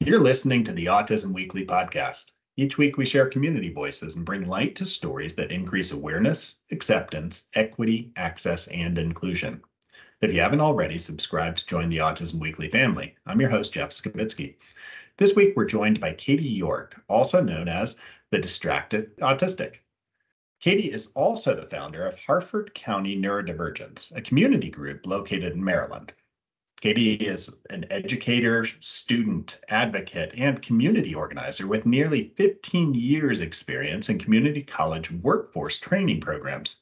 You're listening to the Autism Weekly podcast. Each week, we share community voices and bring light to stories that increase awareness, acceptance, equity, access, and inclusion. If you haven't already, subscribe to join the Autism Weekly family. I'm your host, Jeff Skavitsky. This week, we're joined by Katie York, also known as the Distracted Autistic. Katie is also the founder of Harford County Neurodivergents, a community group located in Maryland. Katie is an educator, student, advocate, and community organizer with nearly 15 years experience in community college workforce training programs.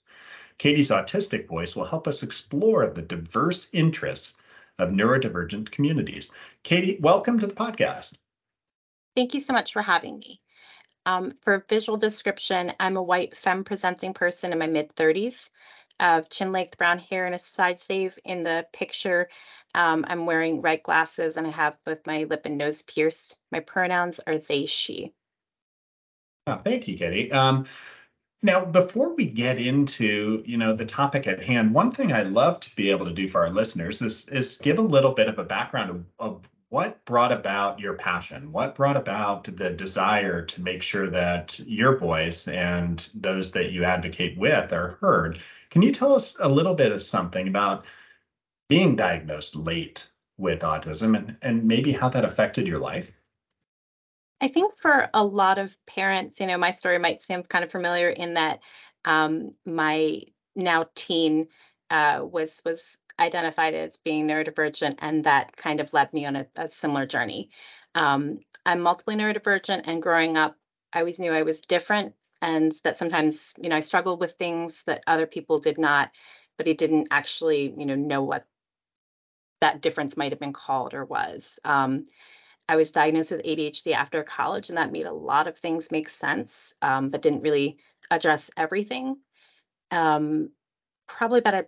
Katie's autistic voice will help us explore the diverse interests of neurodivergent communities. Katie, welcome to the podcast. Thank you so much for having me. Um, for visual description, I'm a white femme presenting person in my mid 30s of chin length brown hair and a side shave. In the picture, um, I'm wearing red glasses and I have both my lip and nose pierced. My pronouns are they, she. Oh, thank you, Katie. Um, now, before we get into you know the topic at hand, one thing I'd love to be able to do for our listeners is is give a little bit of a background of, of what brought about your passion? What brought about the desire to make sure that your voice and those that you advocate with are heard? Can you tell us a little bit of something about being diagnosed late with autism and, and maybe how that affected your life? I think for a lot of parents, you know, my story might seem kind of familiar in that um, my now teen uh, was was identified as being neurodivergent, and that kind of led me on a, a similar journey. Um, I'm multiply neurodivergent, and growing up, I always knew I was different and that sometimes you know i struggled with things that other people did not but i didn't actually you know know what that difference might have been called or was um, i was diagnosed with adhd after college and that made a lot of things make sense um, but didn't really address everything um, probably about a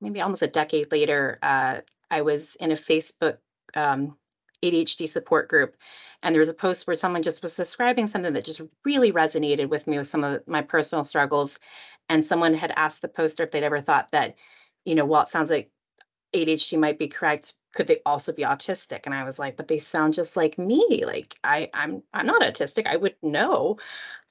maybe almost a decade later uh, i was in a facebook um, ADHD support group. And there was a post where someone just was describing something that just really resonated with me with some of my personal struggles. And someone had asked the poster if they'd ever thought that, you know, while it sounds like ADHD might be correct. Could they also be autistic? And I was like, but they sound just like me. Like I, I'm I'm not autistic. I would know.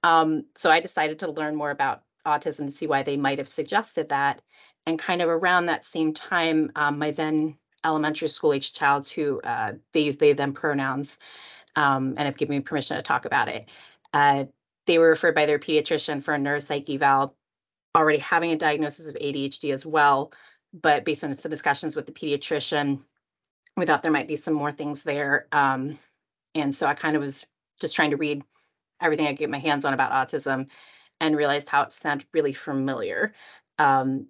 Um, so I decided to learn more about autism to see why they might have suggested that. And kind of around that same time, um, my then elementary school age child who uh, they use they them pronouns um, and have given me permission to talk about it. Uh, they were referred by their pediatrician for a neuropsych eval, already having a diagnosis of ADHD as well, but based on some discussions with the pediatrician, we thought there might be some more things there. Um, and so I kind of was just trying to read everything I could get my hands on about autism and realized how it sounded really familiar. Um,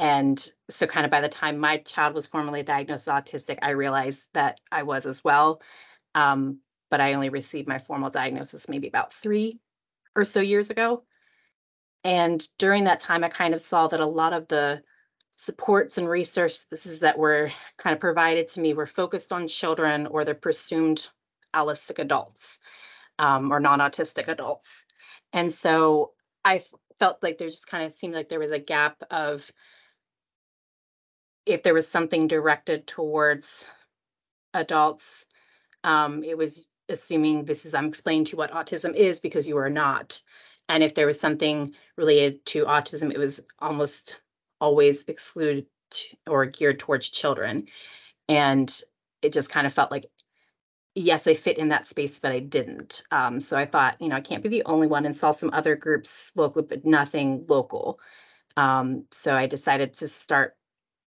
and so, kind of by the time my child was formally diagnosed as autistic, I realized that I was as well. Um, but I only received my formal diagnosis maybe about three or so years ago. And during that time, I kind of saw that a lot of the supports and resources that were kind of provided to me were focused on children or the presumed allistic adults um, or non autistic adults. And so I felt like there just kind of seemed like there was a gap of if there was something directed towards adults, um, it was assuming this is I'm explaining to you what autism is because you are not. And if there was something related to autism, it was almost always excluded or geared towards children. And it just kind of felt like, yes, I fit in that space, but I didn't. Um, so I thought, you know, I can't be the only one and saw some other groups locally, but nothing local. Um, so I decided to start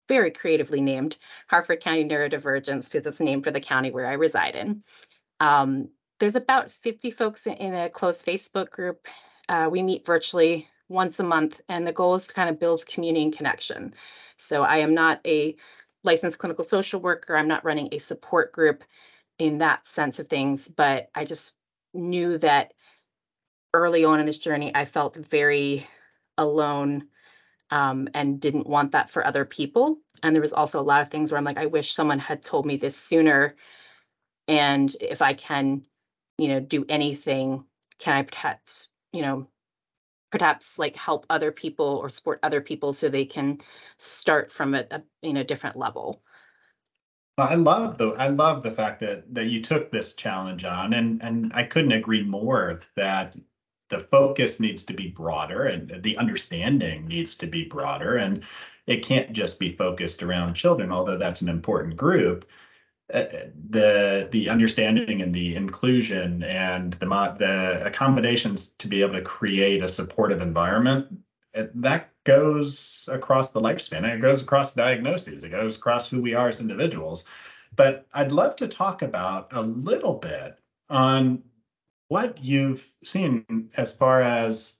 very creatively named Harford County Neurodivergents because it's named for the county where I reside in. Um, there's about 50 folks in a close Facebook group. Uh, we meet virtually once a month, and the goal is to kind of build community and connection. So I am not a licensed clinical social worker. I'm not running a support group in that sense of things, but I just knew that early on in this journey, I felt very alone um, and didn't want that for other people. And there was also a lot of things where I'm like, I wish someone had told me this sooner. And if I can, you know, do anything, can I perhaps, you know, perhaps like help other people or support other people so they can start from a, a you know different level. I love the I love the fact that that you took this challenge on, and and I couldn't agree more that the focus needs to be broader and the understanding needs to be broader, and it can't just be focused around children, although that's an important group. Uh, the the understanding and the inclusion and the the accommodations to be able to create a supportive environment that goes across the lifespan. It goes across diagnoses. It goes across who we are as individuals. But I'd love to talk about a little bit on what you've seen as far as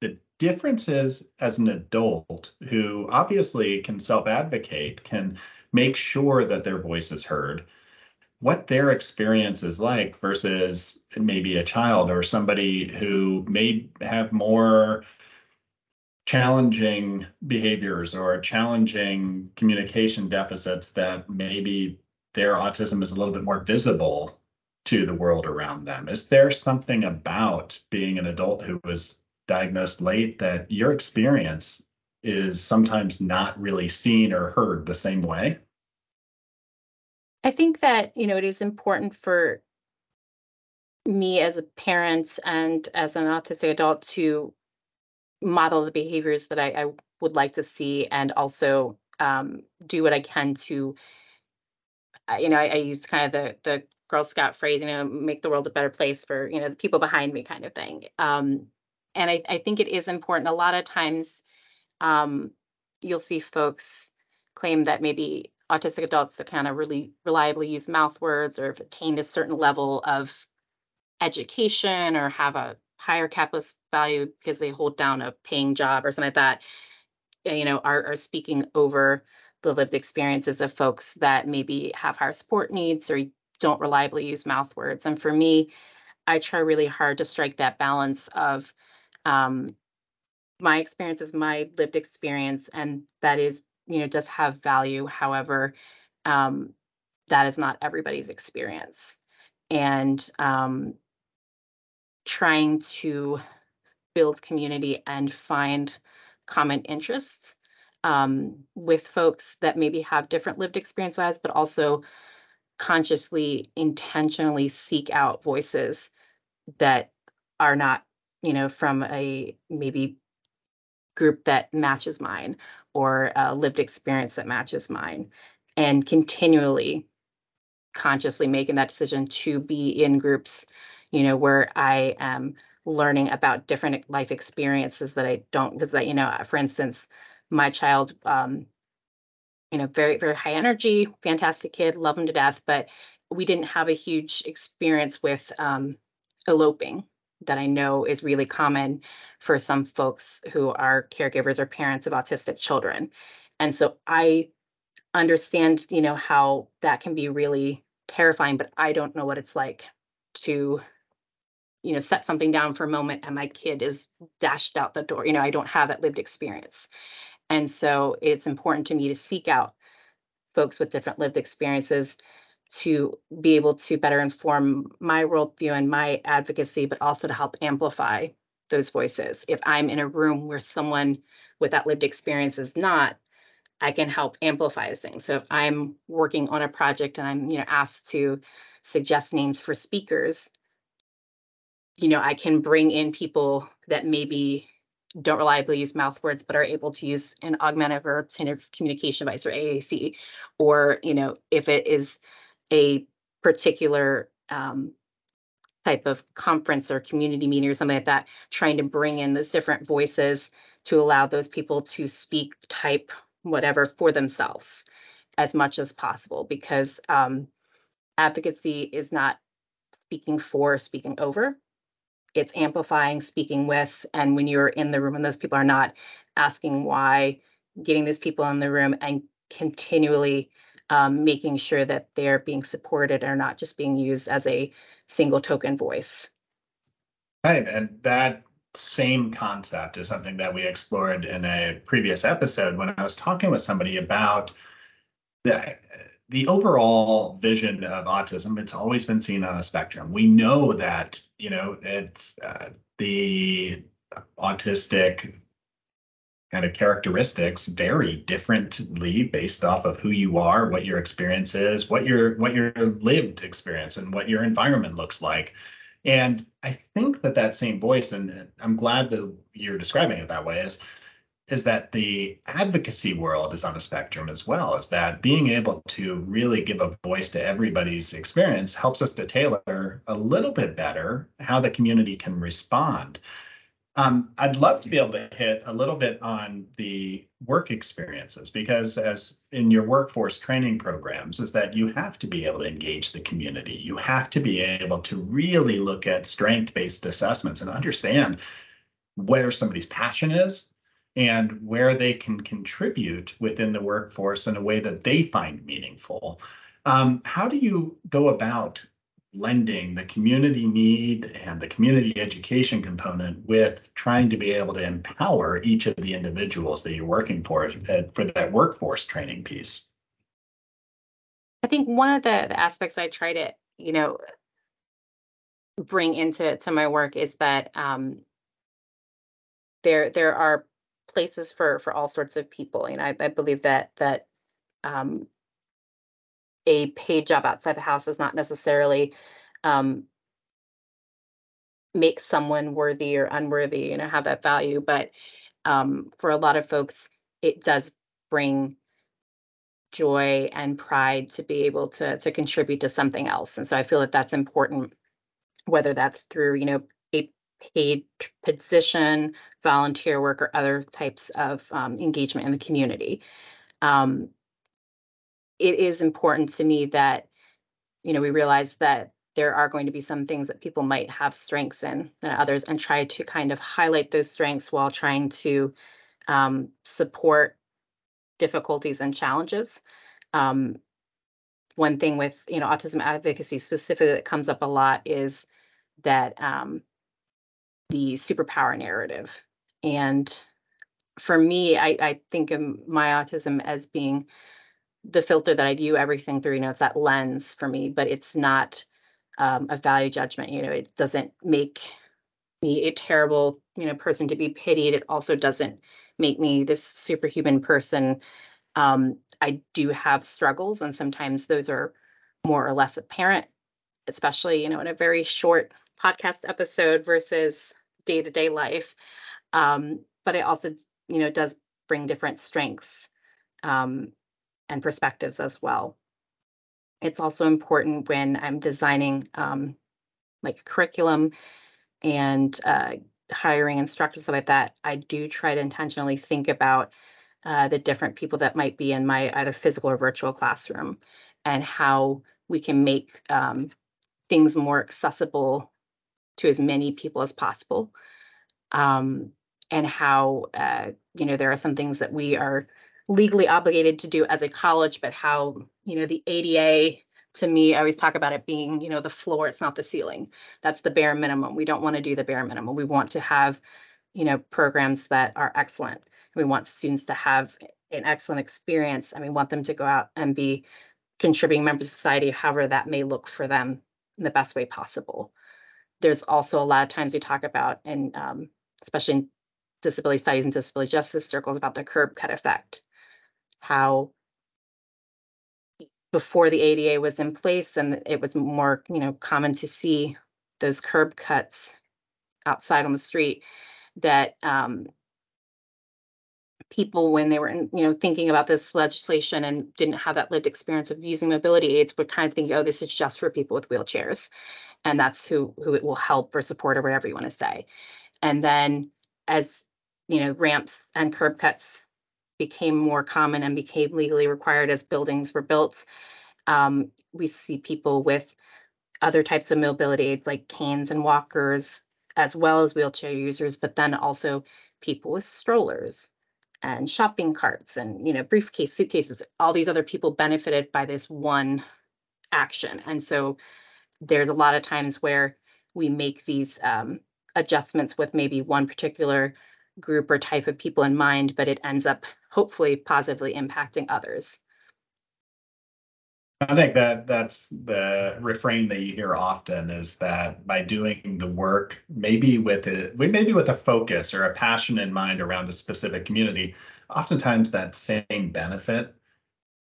the differences as an adult who obviously can self advocate, can make sure that their voice is heard, what their experience is like versus maybe a child or somebody who may have more challenging behaviors or challenging communication deficits that maybe their autism is a little bit more visible to the world around them. Is there something about being an adult who was diagnosed late that your experience is sometimes not really seen or heard the same way? I think that, you know, it is important for me as a parent and as an autistic adult to model the behaviors that I, I would like to see and also um, do what I can to, uh, you know, I, I use kind of the the Girl Scout phrase, you know, make the world a better place for, you know, the people behind me kind of thing. Um, and I, I think it is important. A lot of times um, you'll see folks claim that maybe autistic adults that kind of really reliably use mouth words or have attained a certain level of education or have a higher CAPAS value because they hold down a paying job or something like that, you know, are, are speaking over the lived experiences of folks that maybe have higher support needs or don't reliably use mouth words. And for me, I try really hard to strike that balance of um, my experience is my lived experience, and that is, you know, does have value. However, um, that is not everybody's experience. And um, trying to build community and find common interests um, with folks that maybe have different lived experience lives, but also consciously, intentionally seek out voices that are not, you know, from a maybe group that matches mine or a lived experience that matches mine, and continually consciously making that decision to be in groups, you know, where I am learning about different life experiences that I don't, because that, you know, for instance, my child, um, you know, very, very high energy, fantastic kid, love him to death, but we didn't have a huge experience with um, eloping that I know is really common for some folks who are caregivers or parents of autistic children. And so I understand, you know, how that can be really terrifying, but I don't know what it's like to, you know, set something down for a moment and my kid is dashed out the door. You know, I don't have that lived experience. And so it's important to me to seek out folks with different lived experiences to be able to better inform my worldview and my advocacy, but also to help amplify those voices. If I'm in a room where someone with that lived experience is not, I can help amplify things. So if I'm working on a project and I'm, you know, asked to suggest names for speakers, you know, I can bring in people that maybe don't reliably use mouth words but are able to use an augmentative or alternative communication device or AAC. Or, you know, if it is a particular um, type of conference or community meeting or something like that, trying to bring in those different voices to allow those people to speak, type, whatever for themselves as much as possible because um, advocacy is not speaking for, speaking over. It's amplifying, speaking with, and when you're in the room and those people are not asking why, getting those people in the room and continually um, making sure that they're being supported and not just being used as a single token voice. Right. And that same concept is something that we explored in a previous episode when I was talking with somebody about the, the overall vision of autism. It's always been seen on a spectrum. We know that, you know, it's uh, the autistic kind of characteristics vary differently based off of who you are, what your experience is, what your what your lived experience and what your environment looks like. And I think that that same voice, and I'm glad that you're describing it that way, is is that the advocacy world is on a spectrum as well. Is that being able to really give a voice to everybody's experience helps us to tailor a little bit better how the community can respond. Um, I'd love to be able to hit a little bit on the work experiences because, as in your workforce training programs, is that you have to be able to engage the community. You have to be able to really look at strength based assessments and understand where somebody's passion is and where they can contribute within the workforce in a way that they find meaningful. Um, how do you go about blending the community need and the community education component with trying to be able to empower each of the individuals that you're working for uh, for that workforce training piece? I think one of the, the aspects I try to, you know, bring into to my work is that um, there there are places for for all sorts of people. You know, I, I believe that that um, a paid job outside the house is not necessarily um, make someone worthy or unworthy, you know, have that value. But um, for a lot of folks, it does bring joy and pride to be able to to contribute to something else. And so I feel that that's important, whether that's through, you know, paid position, volunteer work, or other types of um, engagement in the community. Um, it is important to me that you know we realize that there are going to be some things that people might have strengths in than others and try to kind of highlight those strengths while trying to um, support difficulties and challenges um, one thing with you know autism advocacy specifically that comes up a lot is that um, the superpower narrative and for me I, I think of my autism as being the filter that I view everything through. You know, it's that lens for me, but it's not um, a value judgment. You know, it doesn't make me a terrible, you know, person to be pitied. It also doesn't make me this superhuman person. Um, I do have struggles, and sometimes those are more or less apparent, especially, you know, in a very short podcast episode versus day to day life. Um, but it also, you know, does bring different strengths um, and perspectives as well. It's also important when I'm designing um, like curriculum and uh, hiring instructors, like that. I do try to intentionally think about uh, the different people that might be in my either physical or virtual classroom and how we can make um, things more accessible to as many people as possible. Um, and how, uh, you know, there are some things that we are legally obligated to do as a college, but how, you know, the ADA to me, I always talk about it being, you know, the floor, it's not the ceiling. That's the bare minimum. We don't want to do the bare minimum. We want to have, you know, programs that are excellent. We want students to have an excellent experience and we want them to go out and be contributing members of society, however that may look for them in the best way possible. There's also a lot of times we talk about, and um, especially in disability studies and disability justice circles, about the curb cut effect. How before the ADA was in place and it was more, you know, common to see those curb cuts outside on the street that um, people when they were in, you know thinking about this legislation and didn't have that lived experience of using mobility aids would kind of think oh this is just for people with wheelchairs and that's who who it will help or support or whatever you want to say and then as you know ramps and curb cuts became more common and became legally required as buildings were built. Um, we see people with other types of mobility aids like canes and walkers, as well as wheelchair users, but then also people with strollers and shopping carts and you know briefcase suitcases all these other people benefited by this one action and so there's a lot of times where we make these um, adjustments with maybe one particular group or type of people in mind, but it ends up hopefully positively impacting others. I think that that's the refrain that you hear often is that by doing the work, maybe with it, maybe with a focus or a passion in mind around a specific community, oftentimes that same benefit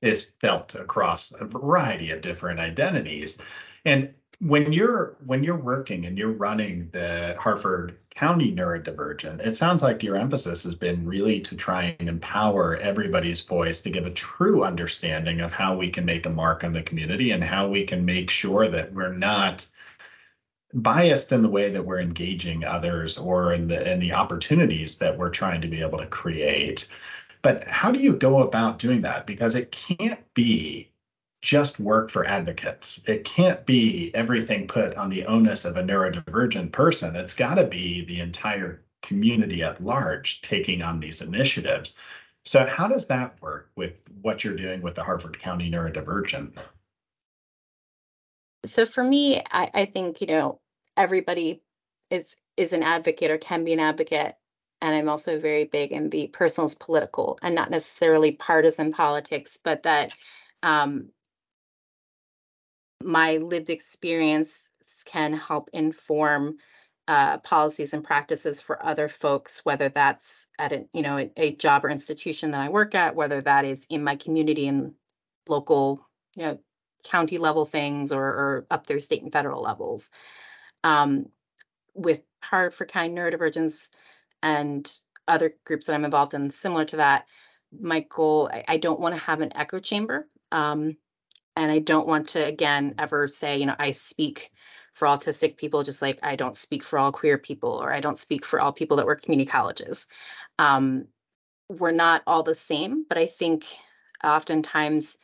is felt across a variety of different identities. And when you're when you're working and you're running the Harford County Neurodivergent, it sounds like your emphasis has been really to try and empower everybody's voice to give a true understanding of how we can make a mark on the community and how we can make sure that we're not biased in the way that we're engaging others or in the in the opportunities that we're trying to be able to create. But how do you go about doing that? Because it can't be just work for advocates. It can't be everything put on the onus of a neurodivergent person. It's got to be the entire community at large taking on these initiatives. So, how does that work with what you're doing with the Harford County Neurodivergent? So, for me, I, I think you know everybody is is an advocate or can be an advocate, and I'm also very big in the personal is political and not necessarily partisan politics, but that um, my lived experience can help inform uh, policies and practices for other folks, whether that's at a you know a, a, job or institution that I work at, whether that is in my community and local you know county level things or, or up there state and federal levels. Um, with Harford County Neurodivergents and other groups that I'm involved in, similar to that, my goal I, I don't want to have an echo chamber. Um, and I don't want to, again, ever say, you know, I speak for autistic people, just like I don't speak for all queer people or I don't speak for all people that work community colleges. Um, we're not all the same, but I think oftentimes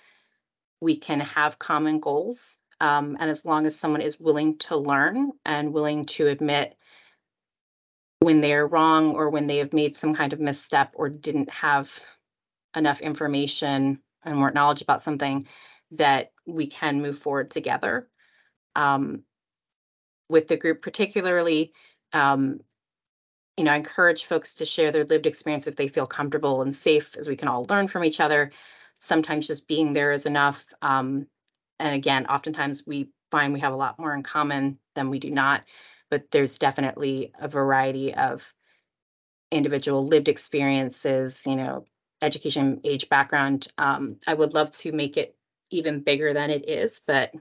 we can have common goals. Um, and as long as someone is willing to learn and willing to admit when they're wrong or when they have made some kind of misstep or didn't have enough information and more knowledge about something, that we can move forward together. Um, with the group, particularly, um, you know, I encourage folks to share their lived experience if they feel comfortable and safe, as we can all learn from each other. Sometimes just being there is enough. Um, and again, oftentimes we find we have a lot more in common than we do not, but there's definitely a variety of individual lived experiences, you know, education, age, background. Um, I would love to make it even bigger than it is, but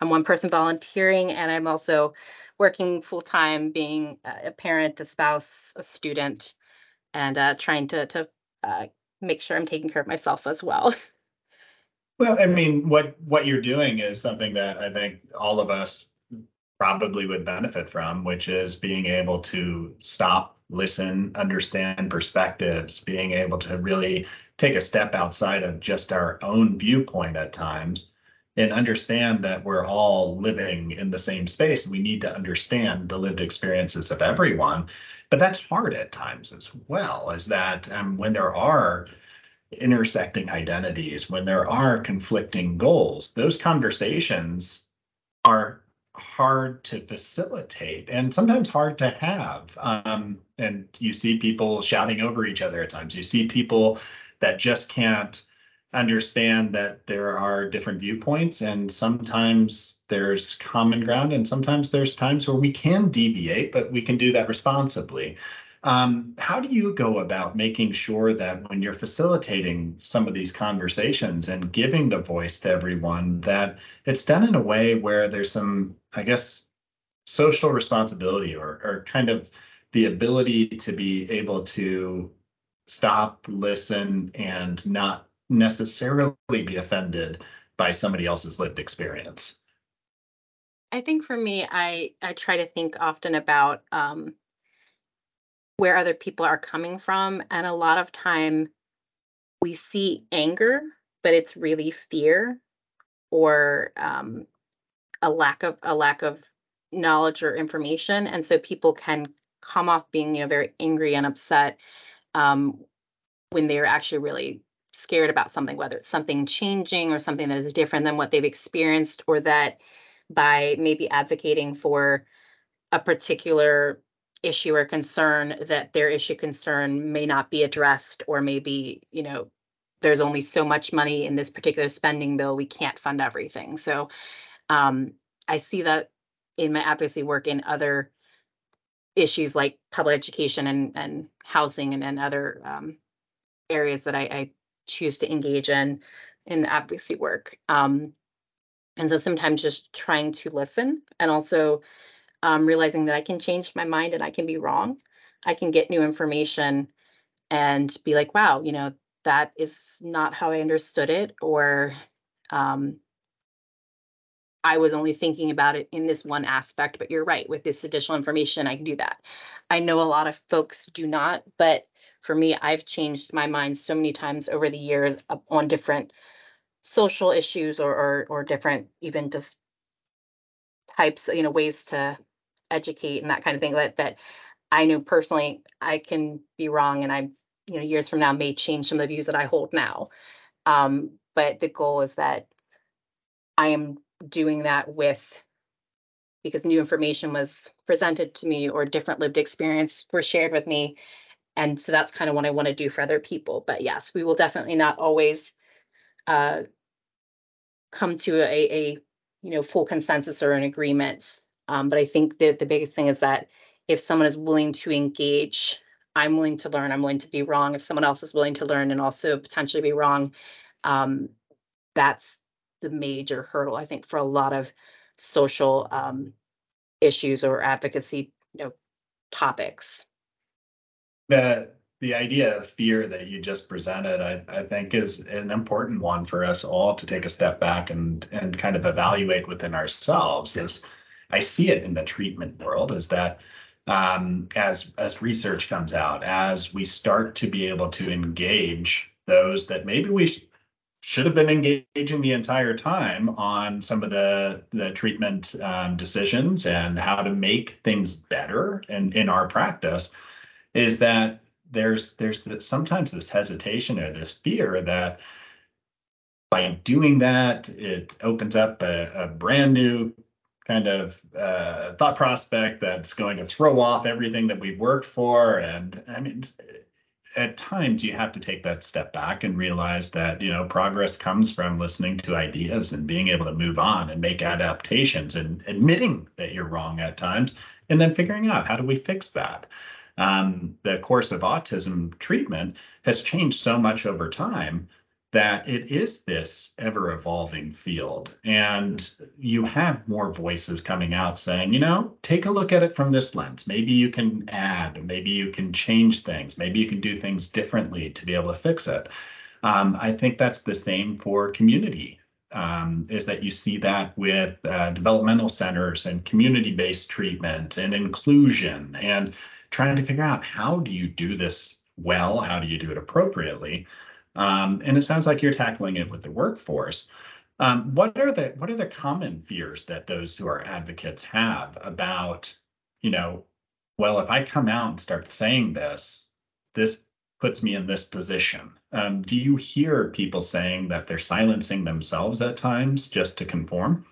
I'm one person volunteering and I'm also working full time, being a parent, a spouse, a student, and uh, trying to to uh, make sure I'm taking care of myself as well. Well, I mean, what what you're doing is something that I think all of us probably would benefit from, which is being able to stop, listen, understand perspectives, being able to really take a step outside of just our own viewpoint at times and understand that we're all living in the same space. We need to understand the lived experiences of everyone. But that's hard at times as well, is that um, when there are intersecting identities, when there are conflicting goals, those conversations are hard to facilitate and sometimes hard to have. Um, and you see people shouting over each other at times. You see people that just can't understand that there are different viewpoints and sometimes there's common ground and sometimes there's times where we can deviate but we can do that responsibly um, how do you go about making sure that when you're facilitating some of these conversations and giving the voice to everyone that it's done in a way where there's some i guess social responsibility or, or kind of the ability to be able to stop, listen, and not necessarily be offended by somebody else's lived experience? I think for me, I I try to think often about um, where other people are coming from, and a lot of time we see anger, but it's really fear or um, a lack of a lack of knowledge or information, and so people can come off being you know very angry and upset um, when they're actually really scared about something, whether it's something changing or something that is different than what they've experienced, or that by maybe advocating for a particular issue or concern that their issue concern may not be addressed or maybe you know there's only so much money in this particular spending bill. We can't fund everything. So um, I see that in my advocacy work in other issues like public education and, and housing and, and other um, areas that I, I, choose to engage in in the advocacy work. Um, and so sometimes just trying to listen and also um, realizing that I can change my mind and I can be wrong. I can get new information and be like, wow, you know, that is not how I understood it, or um, I was only thinking about it in this one aspect, but you're right. With this additional information, I can do that. I know a lot of folks do not, but for me, I've changed my mind so many times over the years on different social issues or, or, or different even just types, you know, ways to educate and that kind of thing that that I know personally I can be wrong and I, you know, years from now may change some of the views that I hold now. Um, but the goal is that I am doing that with because new information was presented to me or different lived experience were shared with me. And so that's kind of what I want to do for other people. But yes, we will definitely not always uh, come to a, a you know full consensus or an agreement. Um, but I think that the biggest thing is that if someone is willing to engage, I'm willing to learn. I'm willing to be wrong. If someone else is willing to learn and also potentially be wrong, um, that's the major hurdle I think for a lot of social um, issues or advocacy you know topics. The the idea of fear that you just presented, I, I think, is an important one for us all to take a step back and and kind of evaluate within ourselves. Is I see it in the treatment world is that um, as as research comes out, as we start to be able to engage those that maybe we should have been engaging the entire time on some of the the treatment um, decisions and how to make things better in, in our practice is that there's there's this, sometimes this hesitation or this fear that by doing that it opens up a, a brand new kind of uh, thought prospect that's going to throw off everything that we've worked for. And i mean at times you have to take that step back and realize that you know progress comes from listening to ideas and being able to move on and make adaptations and admitting that you're wrong at times and then figuring out how do we fix that. Um, the course of autism treatment has changed so much over time that it is this ever evolving field. And you have more voices coming out saying, you know, take a look at it from this lens. Maybe you can add, maybe you can change things, maybe you can do things differently to be able to fix it. Um, I think that's the same for community. Um, is that you see that with uh, developmental centers and community based treatment and inclusion and trying to figure out how do you do this well? How do you do it appropriately? Um, and it sounds like you're tackling it with the workforce. Um, what are the what are the common fears that those who are advocates have about, you know, well, if I come out and start saying this, this puts me in this position. Um, do you hear people saying that they're silencing themselves at times just to conform?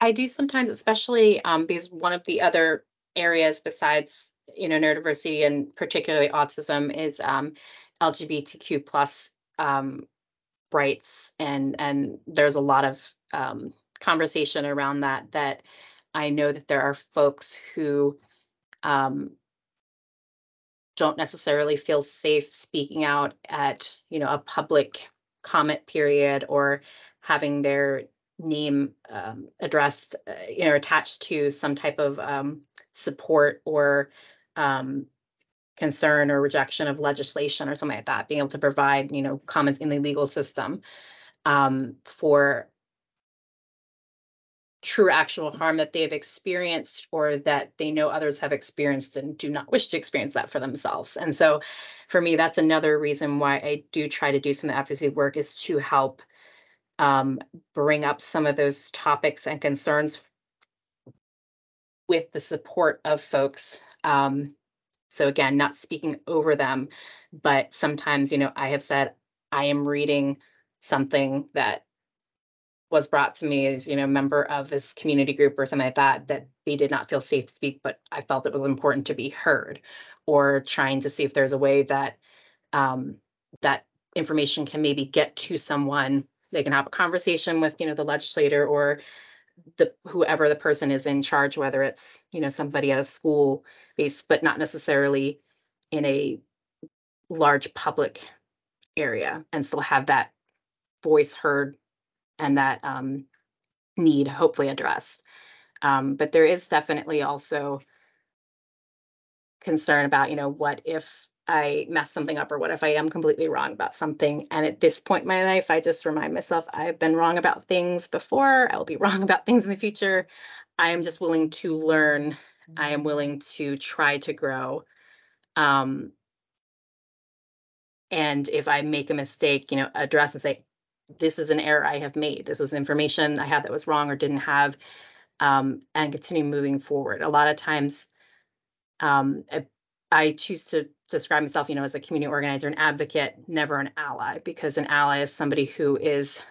I do sometimes, especially um, because one of the other areas besides you know neurodiversity and particularly autism is um, LGBTQ plus um, rights, and and there's a lot of um, conversation around that. That I know that there are folks who um, don't necessarily feel safe speaking out at you know a public comment period or having their name um, addressed uh, you know attached to some type of um, support or um, concern or rejection of legislation or something like that, being able to provide, you know, comments in the legal system um, for true actual harm that they've experienced or that they know others have experienced and do not wish to experience that for themselves. And so for me, that's another reason why I do try to do some advocacy work is to help um, bring up some of those topics and concerns with the support of folks um, so again, not speaking over them, but sometimes, you know, I have said I am reading something that was brought to me as, you know, member of this community group or something like that, that they did not feel safe to speak, but I felt it was important to be heard, or trying to see if there's a way that um, that information can maybe get to someone. They can have a conversation with, you know, the legislator or the whoever the person is in charge, whether it's, you know, somebody at a school base, but not necessarily in a large public area and still have that voice heard and that um, need hopefully addressed. Um, but there is definitely also concern about, you know, what if I mess something up or what if I am completely wrong about something? And at this point in my life, I just remind myself I've been wrong about things before. I'll be wrong about things in the future. I am just willing to learn. I am willing to try to grow. Um, and if I make a mistake, you know, address and say, this is an error I have made. This was information I had that was wrong or didn't have, um, and continue moving forward. A lot of times, um, I choose to describe myself, you know, as a community organizer, an advocate, never an ally, because an ally is somebody who is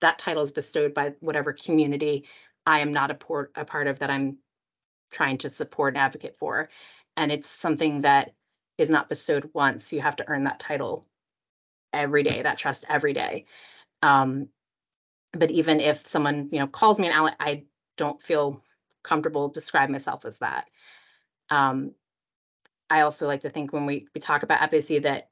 that title is bestowed by whatever community I am not a, a part of that I'm trying to support and advocate for. And it's something that is not bestowed once. You have to earn that title every day, that trust every day. Um, but even if someone, you know, calls me an ally, I don't feel comfortable describing myself as that. Um, I also like to think when we, we talk about advocacy that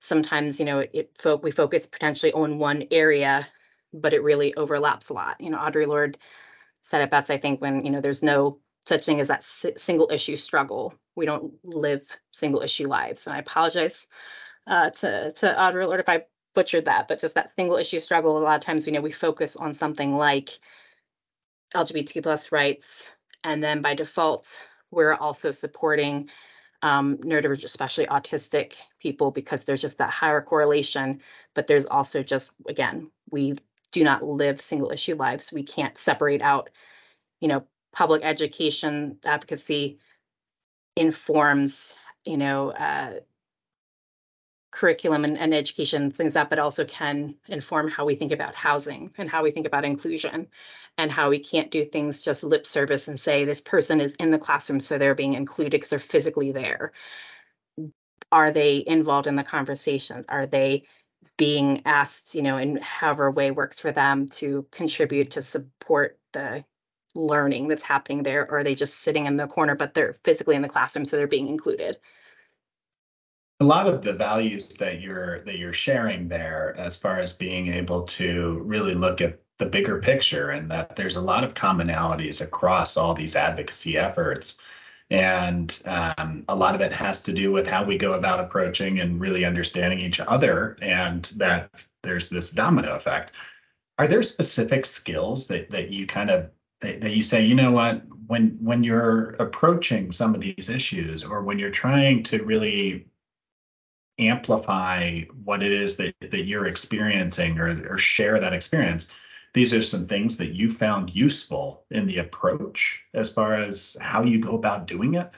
sometimes, you know, it fo- we focus potentially on one area, but it really overlaps a lot. You know, Audre Lorde said it best, I think, when, you know, there's no such thing as that single issue struggle. We don't live single issue lives. And I apologize uh, to, to Audre Lorde if I butchered that, but just that single issue struggle. A lot of times, you know, we focus on something like LGBTQ plus rights, and then by default, we're also supporting um, neurodivergent, especially autistic people, because there's just that higher correlation. But there's also just, again, we do not live single issue lives. We can't separate out, you know, public education advocacy informs, you know, uh, curriculum and, and, education, things that, but also can inform how we think about housing and how we think about inclusion and how we can't do things just lip service and say this person is in the classroom, so they're being included because they're physically there. Are they involved in the conversations? Are they being asked, you know, in however way works for them to contribute to support the learning that's happening there? Or are they just sitting in the corner, but they're physically in the classroom, so they're being included? A lot of the values that you're that you're sharing there as far as being able to really look at the bigger picture and that there's a lot of commonalities across all these advocacy efforts. And um, a lot of it has to do with how we go about approaching and really understanding each other and that there's this domino effect. Are there specific skills that that you kind of that, that you say you know what? When when you're approaching some of these issues or when you're trying to really amplify what it is that, that you're experiencing or, or share that experience these are some things that you found useful in the approach as far as how you go about doing it?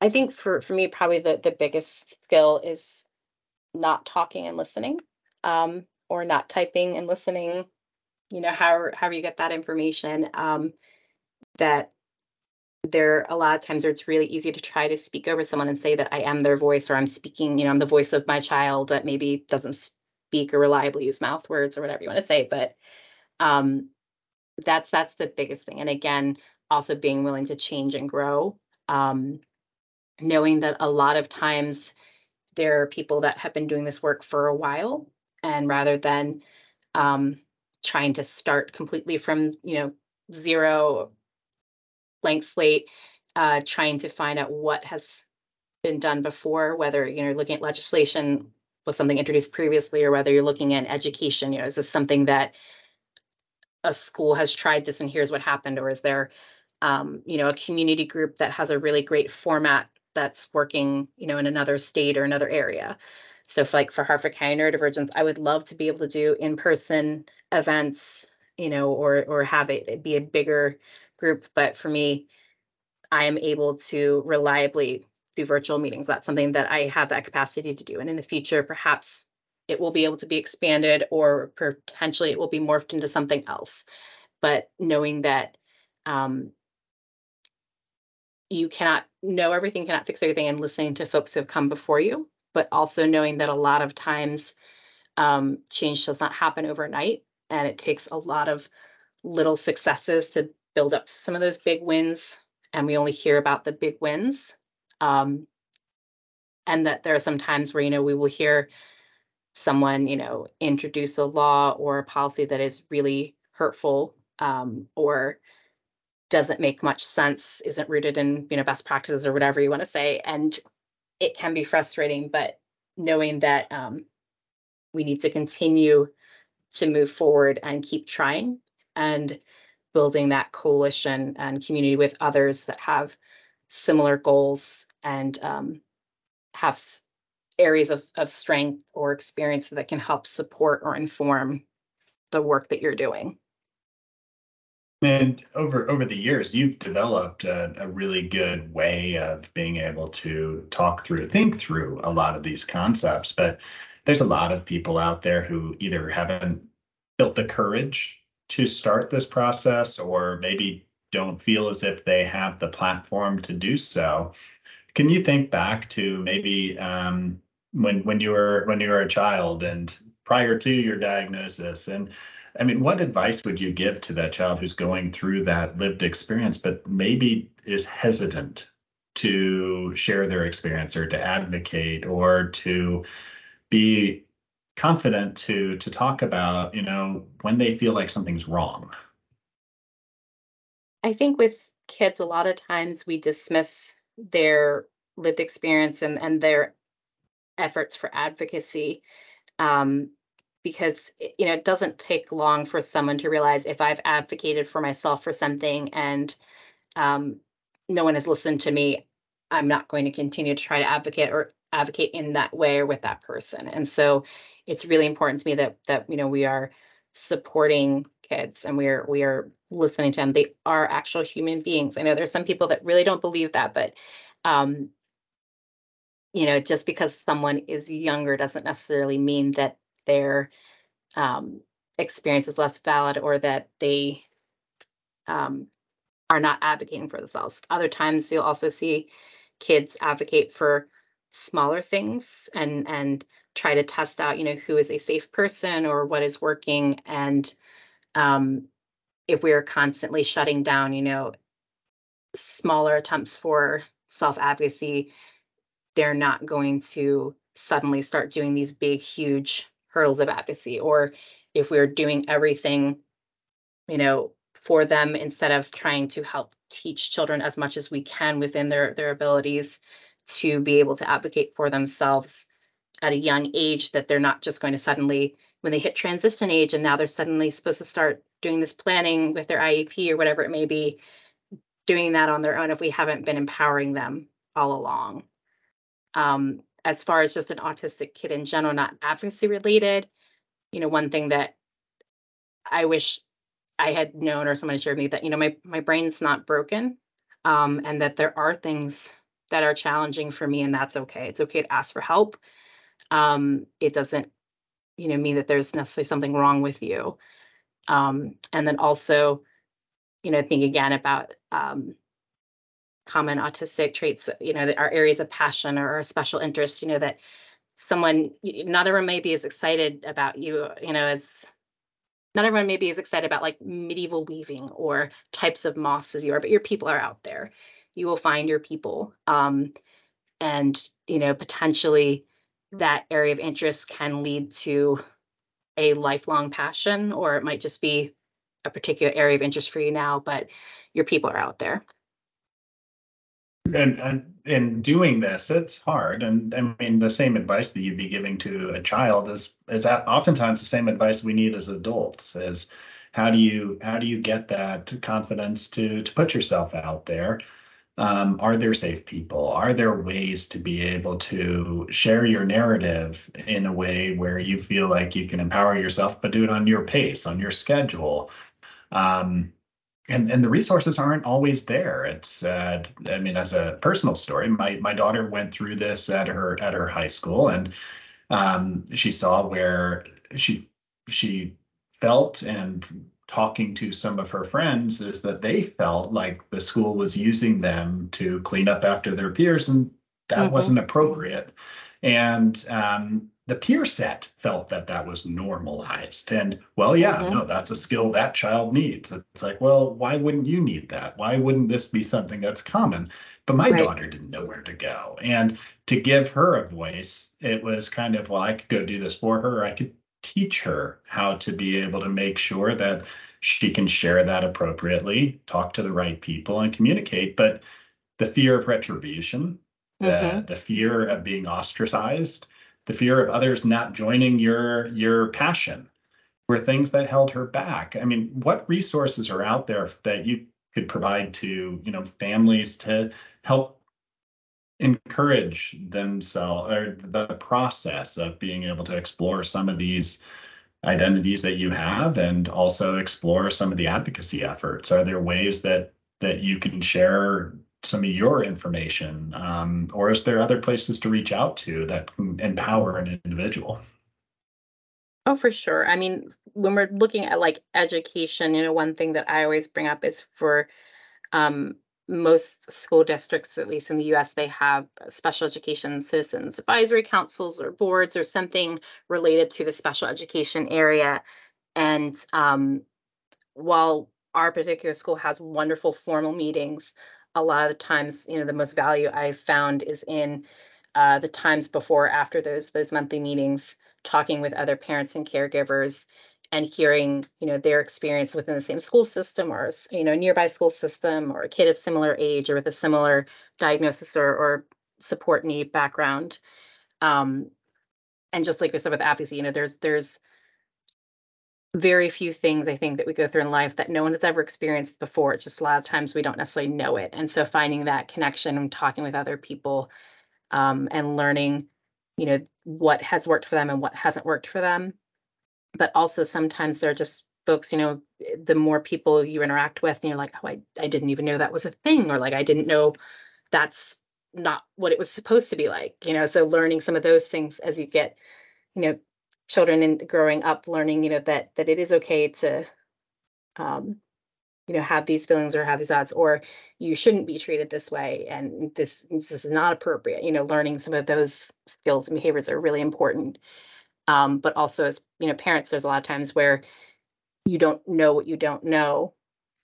I think for for me probably the the biggest skill is not talking and listening um, or not typing and listening. You know how how you get that information um, that there are a lot of times where it's really easy to try to speak over someone and say that I am their voice or I'm speaking, you know, I'm the voice of my child that maybe doesn't speak or reliably use mouth words or whatever you want to say. But um, that's that's the biggest thing. And again, also being willing to change and grow. Um, knowing that a lot of times there are people that have been doing this work for a while, and rather than um, trying to start completely from you know zero blank slate, uh, trying to find out what has been done before, whether you know looking at legislation was something introduced previously, or whether you're looking at education. You know, is this something that a school has tried this and here's what happened, or is there um, you know a community group that has a really great format that's working you know in another state or another area. So, if, like for Harford County Neurodivergents, I would love to be able to do in-person events, you know, or or have it be a bigger group. But for me, I am able to reliably do virtual meetings. That's something that I have that capacity to do. And in the future, perhaps it will be able to be expanded or potentially it will be morphed into something else. But knowing that um, you cannot know everything, cannot fix everything, and listening to folks who have come before you but also knowing that a lot of times um, change does not happen overnight, and it takes a lot of little successes to build up to some of those big wins. And we only hear about the big wins. Um, and that there are some times where, you know, we will hear someone, you know, introduce a law or a policy that is really hurtful um, or doesn't make much sense, isn't rooted in, you know, best practices or whatever you want to say. And it can be frustrating, but knowing that um, we need to continue to move forward and keep trying and building that coalition and community with others that have similar goals and um, have areas of, of strength or experience that can help support or inform the work that you're doing. And over over the years, you've developed a, a, really good way of being able to talk through, think through a lot of these concepts. But there's a lot of people out there who either haven't built the courage to start this process or maybe don't feel as if they have the platform to do so. Can you think back to maybe um, when when you were when you were a child and prior to your diagnosis and I mean, what advice would you give to that child who's going through that lived experience, but maybe is hesitant to share their experience or to advocate or to be confident to to talk about, you know, when they feel like something's wrong? I think with kids, a lot of times we dismiss their lived experience and, and their efforts for advocacy um, because you know it doesn't take long for someone to realize if I've advocated for myself for something and um, no one has listened to me, I'm not going to continue to try to advocate or advocate in that way or with that person. And so it's really important to me that that you know we are supporting kids and we are we are listening to them. They are actual human beings. I know there's some people that really don't believe that, but um, you know, just because someone is younger doesn't necessarily mean that their um, experience is less valid or that they um, are not advocating for themselves. Other times you'll also see kids advocate for smaller things and and try to test out, you know, who is a safe person or what is working. And um, if we are constantly shutting down, you know, smaller attempts for self advocacy, they're not going to suddenly start doing these big, huge hurdles of advocacy. Or if we're doing everything, you know, for them instead of trying to help teach children as much as we can within their their abilities to be able to advocate for themselves at a young age that they're not just going to suddenly when they hit transition age and now they're suddenly supposed to start doing this planning with their IEP or whatever it may be doing that on their own if we haven't been empowering them all along. Um, as far as just an autistic kid in general, not advocacy related, you know, one thing that I wish I had known or someone shared with me that, you know, my, my brain's not broken um, and that there are things that are challenging for me and that's okay. It's okay to ask for help. Um, it doesn't, you know, mean that there's necessarily something wrong with you. Um, and then also, you know, think again about um, common autistic traits, you know, our areas of passion or, or special interest, you know, that someone, not everyone may be as excited about you, you know, as not everyone may be as excited about like medieval weaving or types of moss as you are, but your people are out there. You will find your people. Um, and, you know, potentially that area of interest can lead to a lifelong passion, or it might just be a particular area of interest for you now, but your people are out there and, and in doing this, it's hard. And I mean, the same advice that you'd be giving to a child is is oftentimes the same advice we need as adults. Is how do you how do you get that confidence to to put yourself out there? Um, are there safe people? Are there ways to be able to share your narrative in a way where you feel like you can empower yourself, but do it on your pace, on your schedule? Um, and and the resources aren't always there. It's uh, I mean, as a personal story, my my daughter went through this at her at her high school, and um, she saw where she she felt and talking to some of her friends is that they felt like the school was using them to clean up after their peers, and that mm-hmm. wasn't appropriate. And um, the peer set felt that that was normalized. And well, yeah, mm-hmm. no, that's a skill that child needs. It's like, well, why wouldn't you need that? Why wouldn't this be something that's common? But my right. daughter didn't know where to go. And to give her a voice, it was kind of, well, I could go do this for her. I could teach her how to be able to make sure that she can share that appropriately, talk to the right people, and communicate. But the fear of retribution, mm-hmm. the, the fear of being ostracized, the fear of others not joining your your passion were things that held her back. I mean, what resources are out there that you could provide to, you know, families to help encourage themselves or the process of being able to explore some of these identities that you have and also explore some of the advocacy efforts. Are there ways that that you can share some of your information um, or is there other places to reach out to that can empower an individual? Oh for sure. I mean when we're looking at like education you know one thing that i always bring up is for um, most school districts, at least in the US, they have special education citizens advisory councils or boards or something related to the special education area. And um, while our particular school has wonderful formal meetings, a lot of the times, you know, the most value I've found is in uh, the times before, after those those monthly meetings, talking with other parents and caregivers and hearing you know their experience within the same school system or you know nearby school system or a kid of similar age or with a similar diagnosis or, or support need background. Um, and just like we said with advocacy you know there's there's very few things i think that we go through in life that no one has ever experienced before. It's just a lot of times we don't necessarily know it. And so finding that connection and talking with other people um, and learning you know what has worked for them and what hasn't worked for them but also sometimes they're just folks, you know, the more people you interact with, and you're like, oh, I, I didn't even know that was a thing, or like, I didn't know that's not what it was supposed to be like, you know. So learning some of those things as you get, you know, children and growing up, learning, you know, that that it is okay to, um, you know, have these feelings or have these thoughts, or you shouldn't be treated this way, and this this is not appropriate. You know, learning some of those skills and behaviors are really important. Um, but also as you know, parents, there's a lot of times where you don't know what you don't know.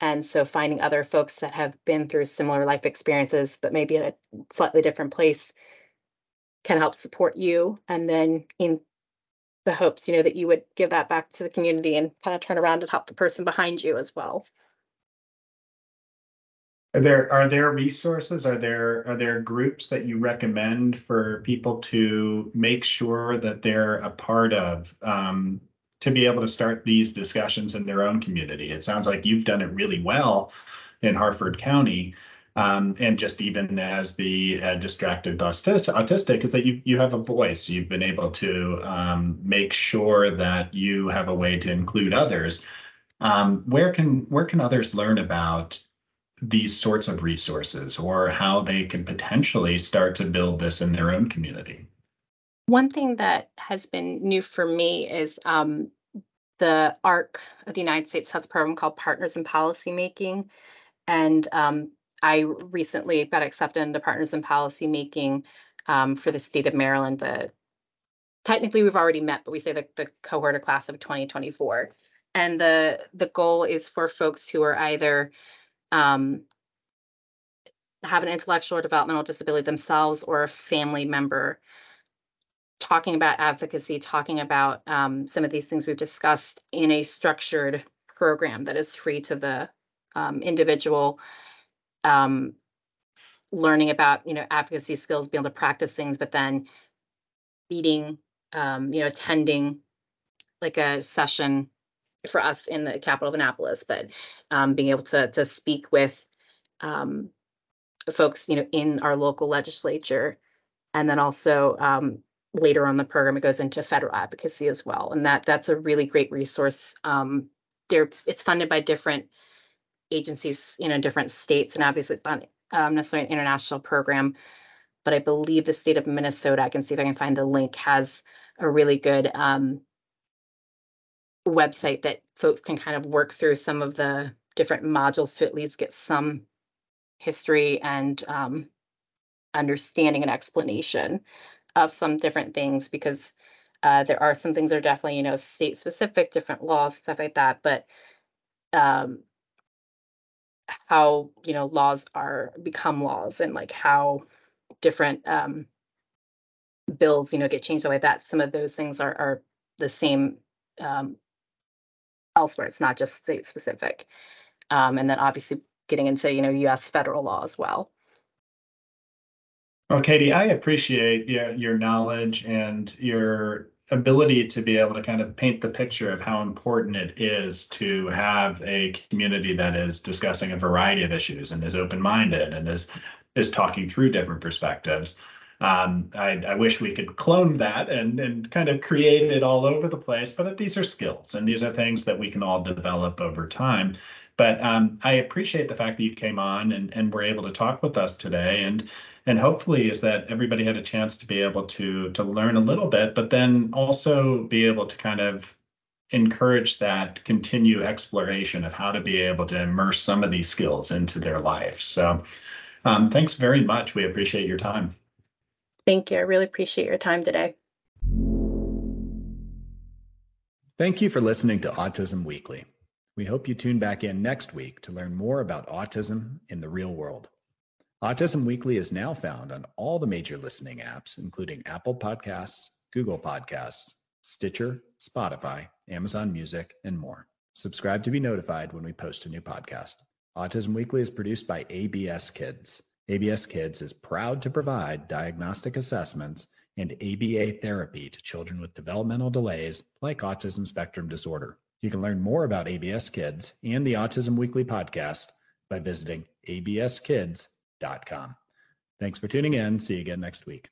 And so finding other folks that have been through similar life experiences, but maybe in a slightly different place can help support you. And then in the hopes, you know, that you would give that back to the community and kind of turn around and help the person behind you as well. Are there are there resources? Are there are there groups that you recommend for people to make sure that they're a part of um, to be able to start these discussions in their own community? It sounds like you've done it really well in Harford County. Um, and just even as the uh, distracted autistic, is that you you have a voice. You've been able to um, make sure that you have a way to include others. Um, where can where can others learn about these sorts of resources or how they can potentially start to build this in their own community? One thing that has been new for me is um, the ARC of the United States has a program called Partners in Policymaking. And um, I recently got accepted into Partners in Policymaking um, for the state of Maryland. The technically we've already met, but we say that the cohort or class of 2024. And the the goal is for folks who are either um, have an intellectual or developmental disability themselves or a family member talking about advocacy, talking about um, some of these things we've discussed in a structured program that is free to the um, individual, um, learning about you know advocacy skills, being able to practice things, but then meeting, um, you know, attending like a session for us in the capital of Annapolis, but um, being able to to speak with um, folks, you know, in our local legislature, and then also um, later on the program it goes into federal advocacy as well, and that that's a really great resource. Um, there, it's funded by different agencies, you know, different states, and obviously it's not um, necessarily an international program, but I believe the state of Minnesota, I can see if I can find the link, has a really good um, website that folks can kind of work through some of the different modules to at least get some history and um, understanding and explanation of some different things because uh, there are some things that are definitely, you know, state specific, different laws, stuff like that. But um, how, you know, laws are become laws and like how different um, bills, you know, get changed like that. Some of those things are, are the same um, elsewhere. It's not just state specific. Um, and then obviously getting into, you know, U.S. federal law as well. Well, Katie, I appreciate your, your knowledge and your ability to be able to kind of paint the picture of how important it is to have a community that is discussing a variety of issues and is open-minded and is is talking through different perspectives. Um, I, I, wish we could clone that and, and kind of create it all over the place, but these are skills and these are things that we can all develop over time. But um, I appreciate the fact that you came on and, and were able to talk with us today. And and hopefully is that everybody had a chance to be able to to learn a little bit, but then also be able to kind of encourage that continue exploration of how to be able to immerse some of these skills into their life. So um, thanks very much. We appreciate your time. Thank you. I really appreciate your time today. Thank you for listening to Autism Weekly. We hope you tune back in next week to learn more about autism in the real world. Autism Weekly is now found on all the major listening apps, including Apple Podcasts, Google Podcasts, Stitcher, Spotify, Amazon Music, and more. Subscribe to be notified when we post a new podcast. Autism Weekly is produced by ABS Kids. ABS Kids is proud to provide diagnostic assessments and ABA therapy to children with developmental delays like autism spectrum disorder. You can learn more about ABS Kids and the Autism Weekly podcast by visiting abskids.com. Thanks for tuning in. See you again next week.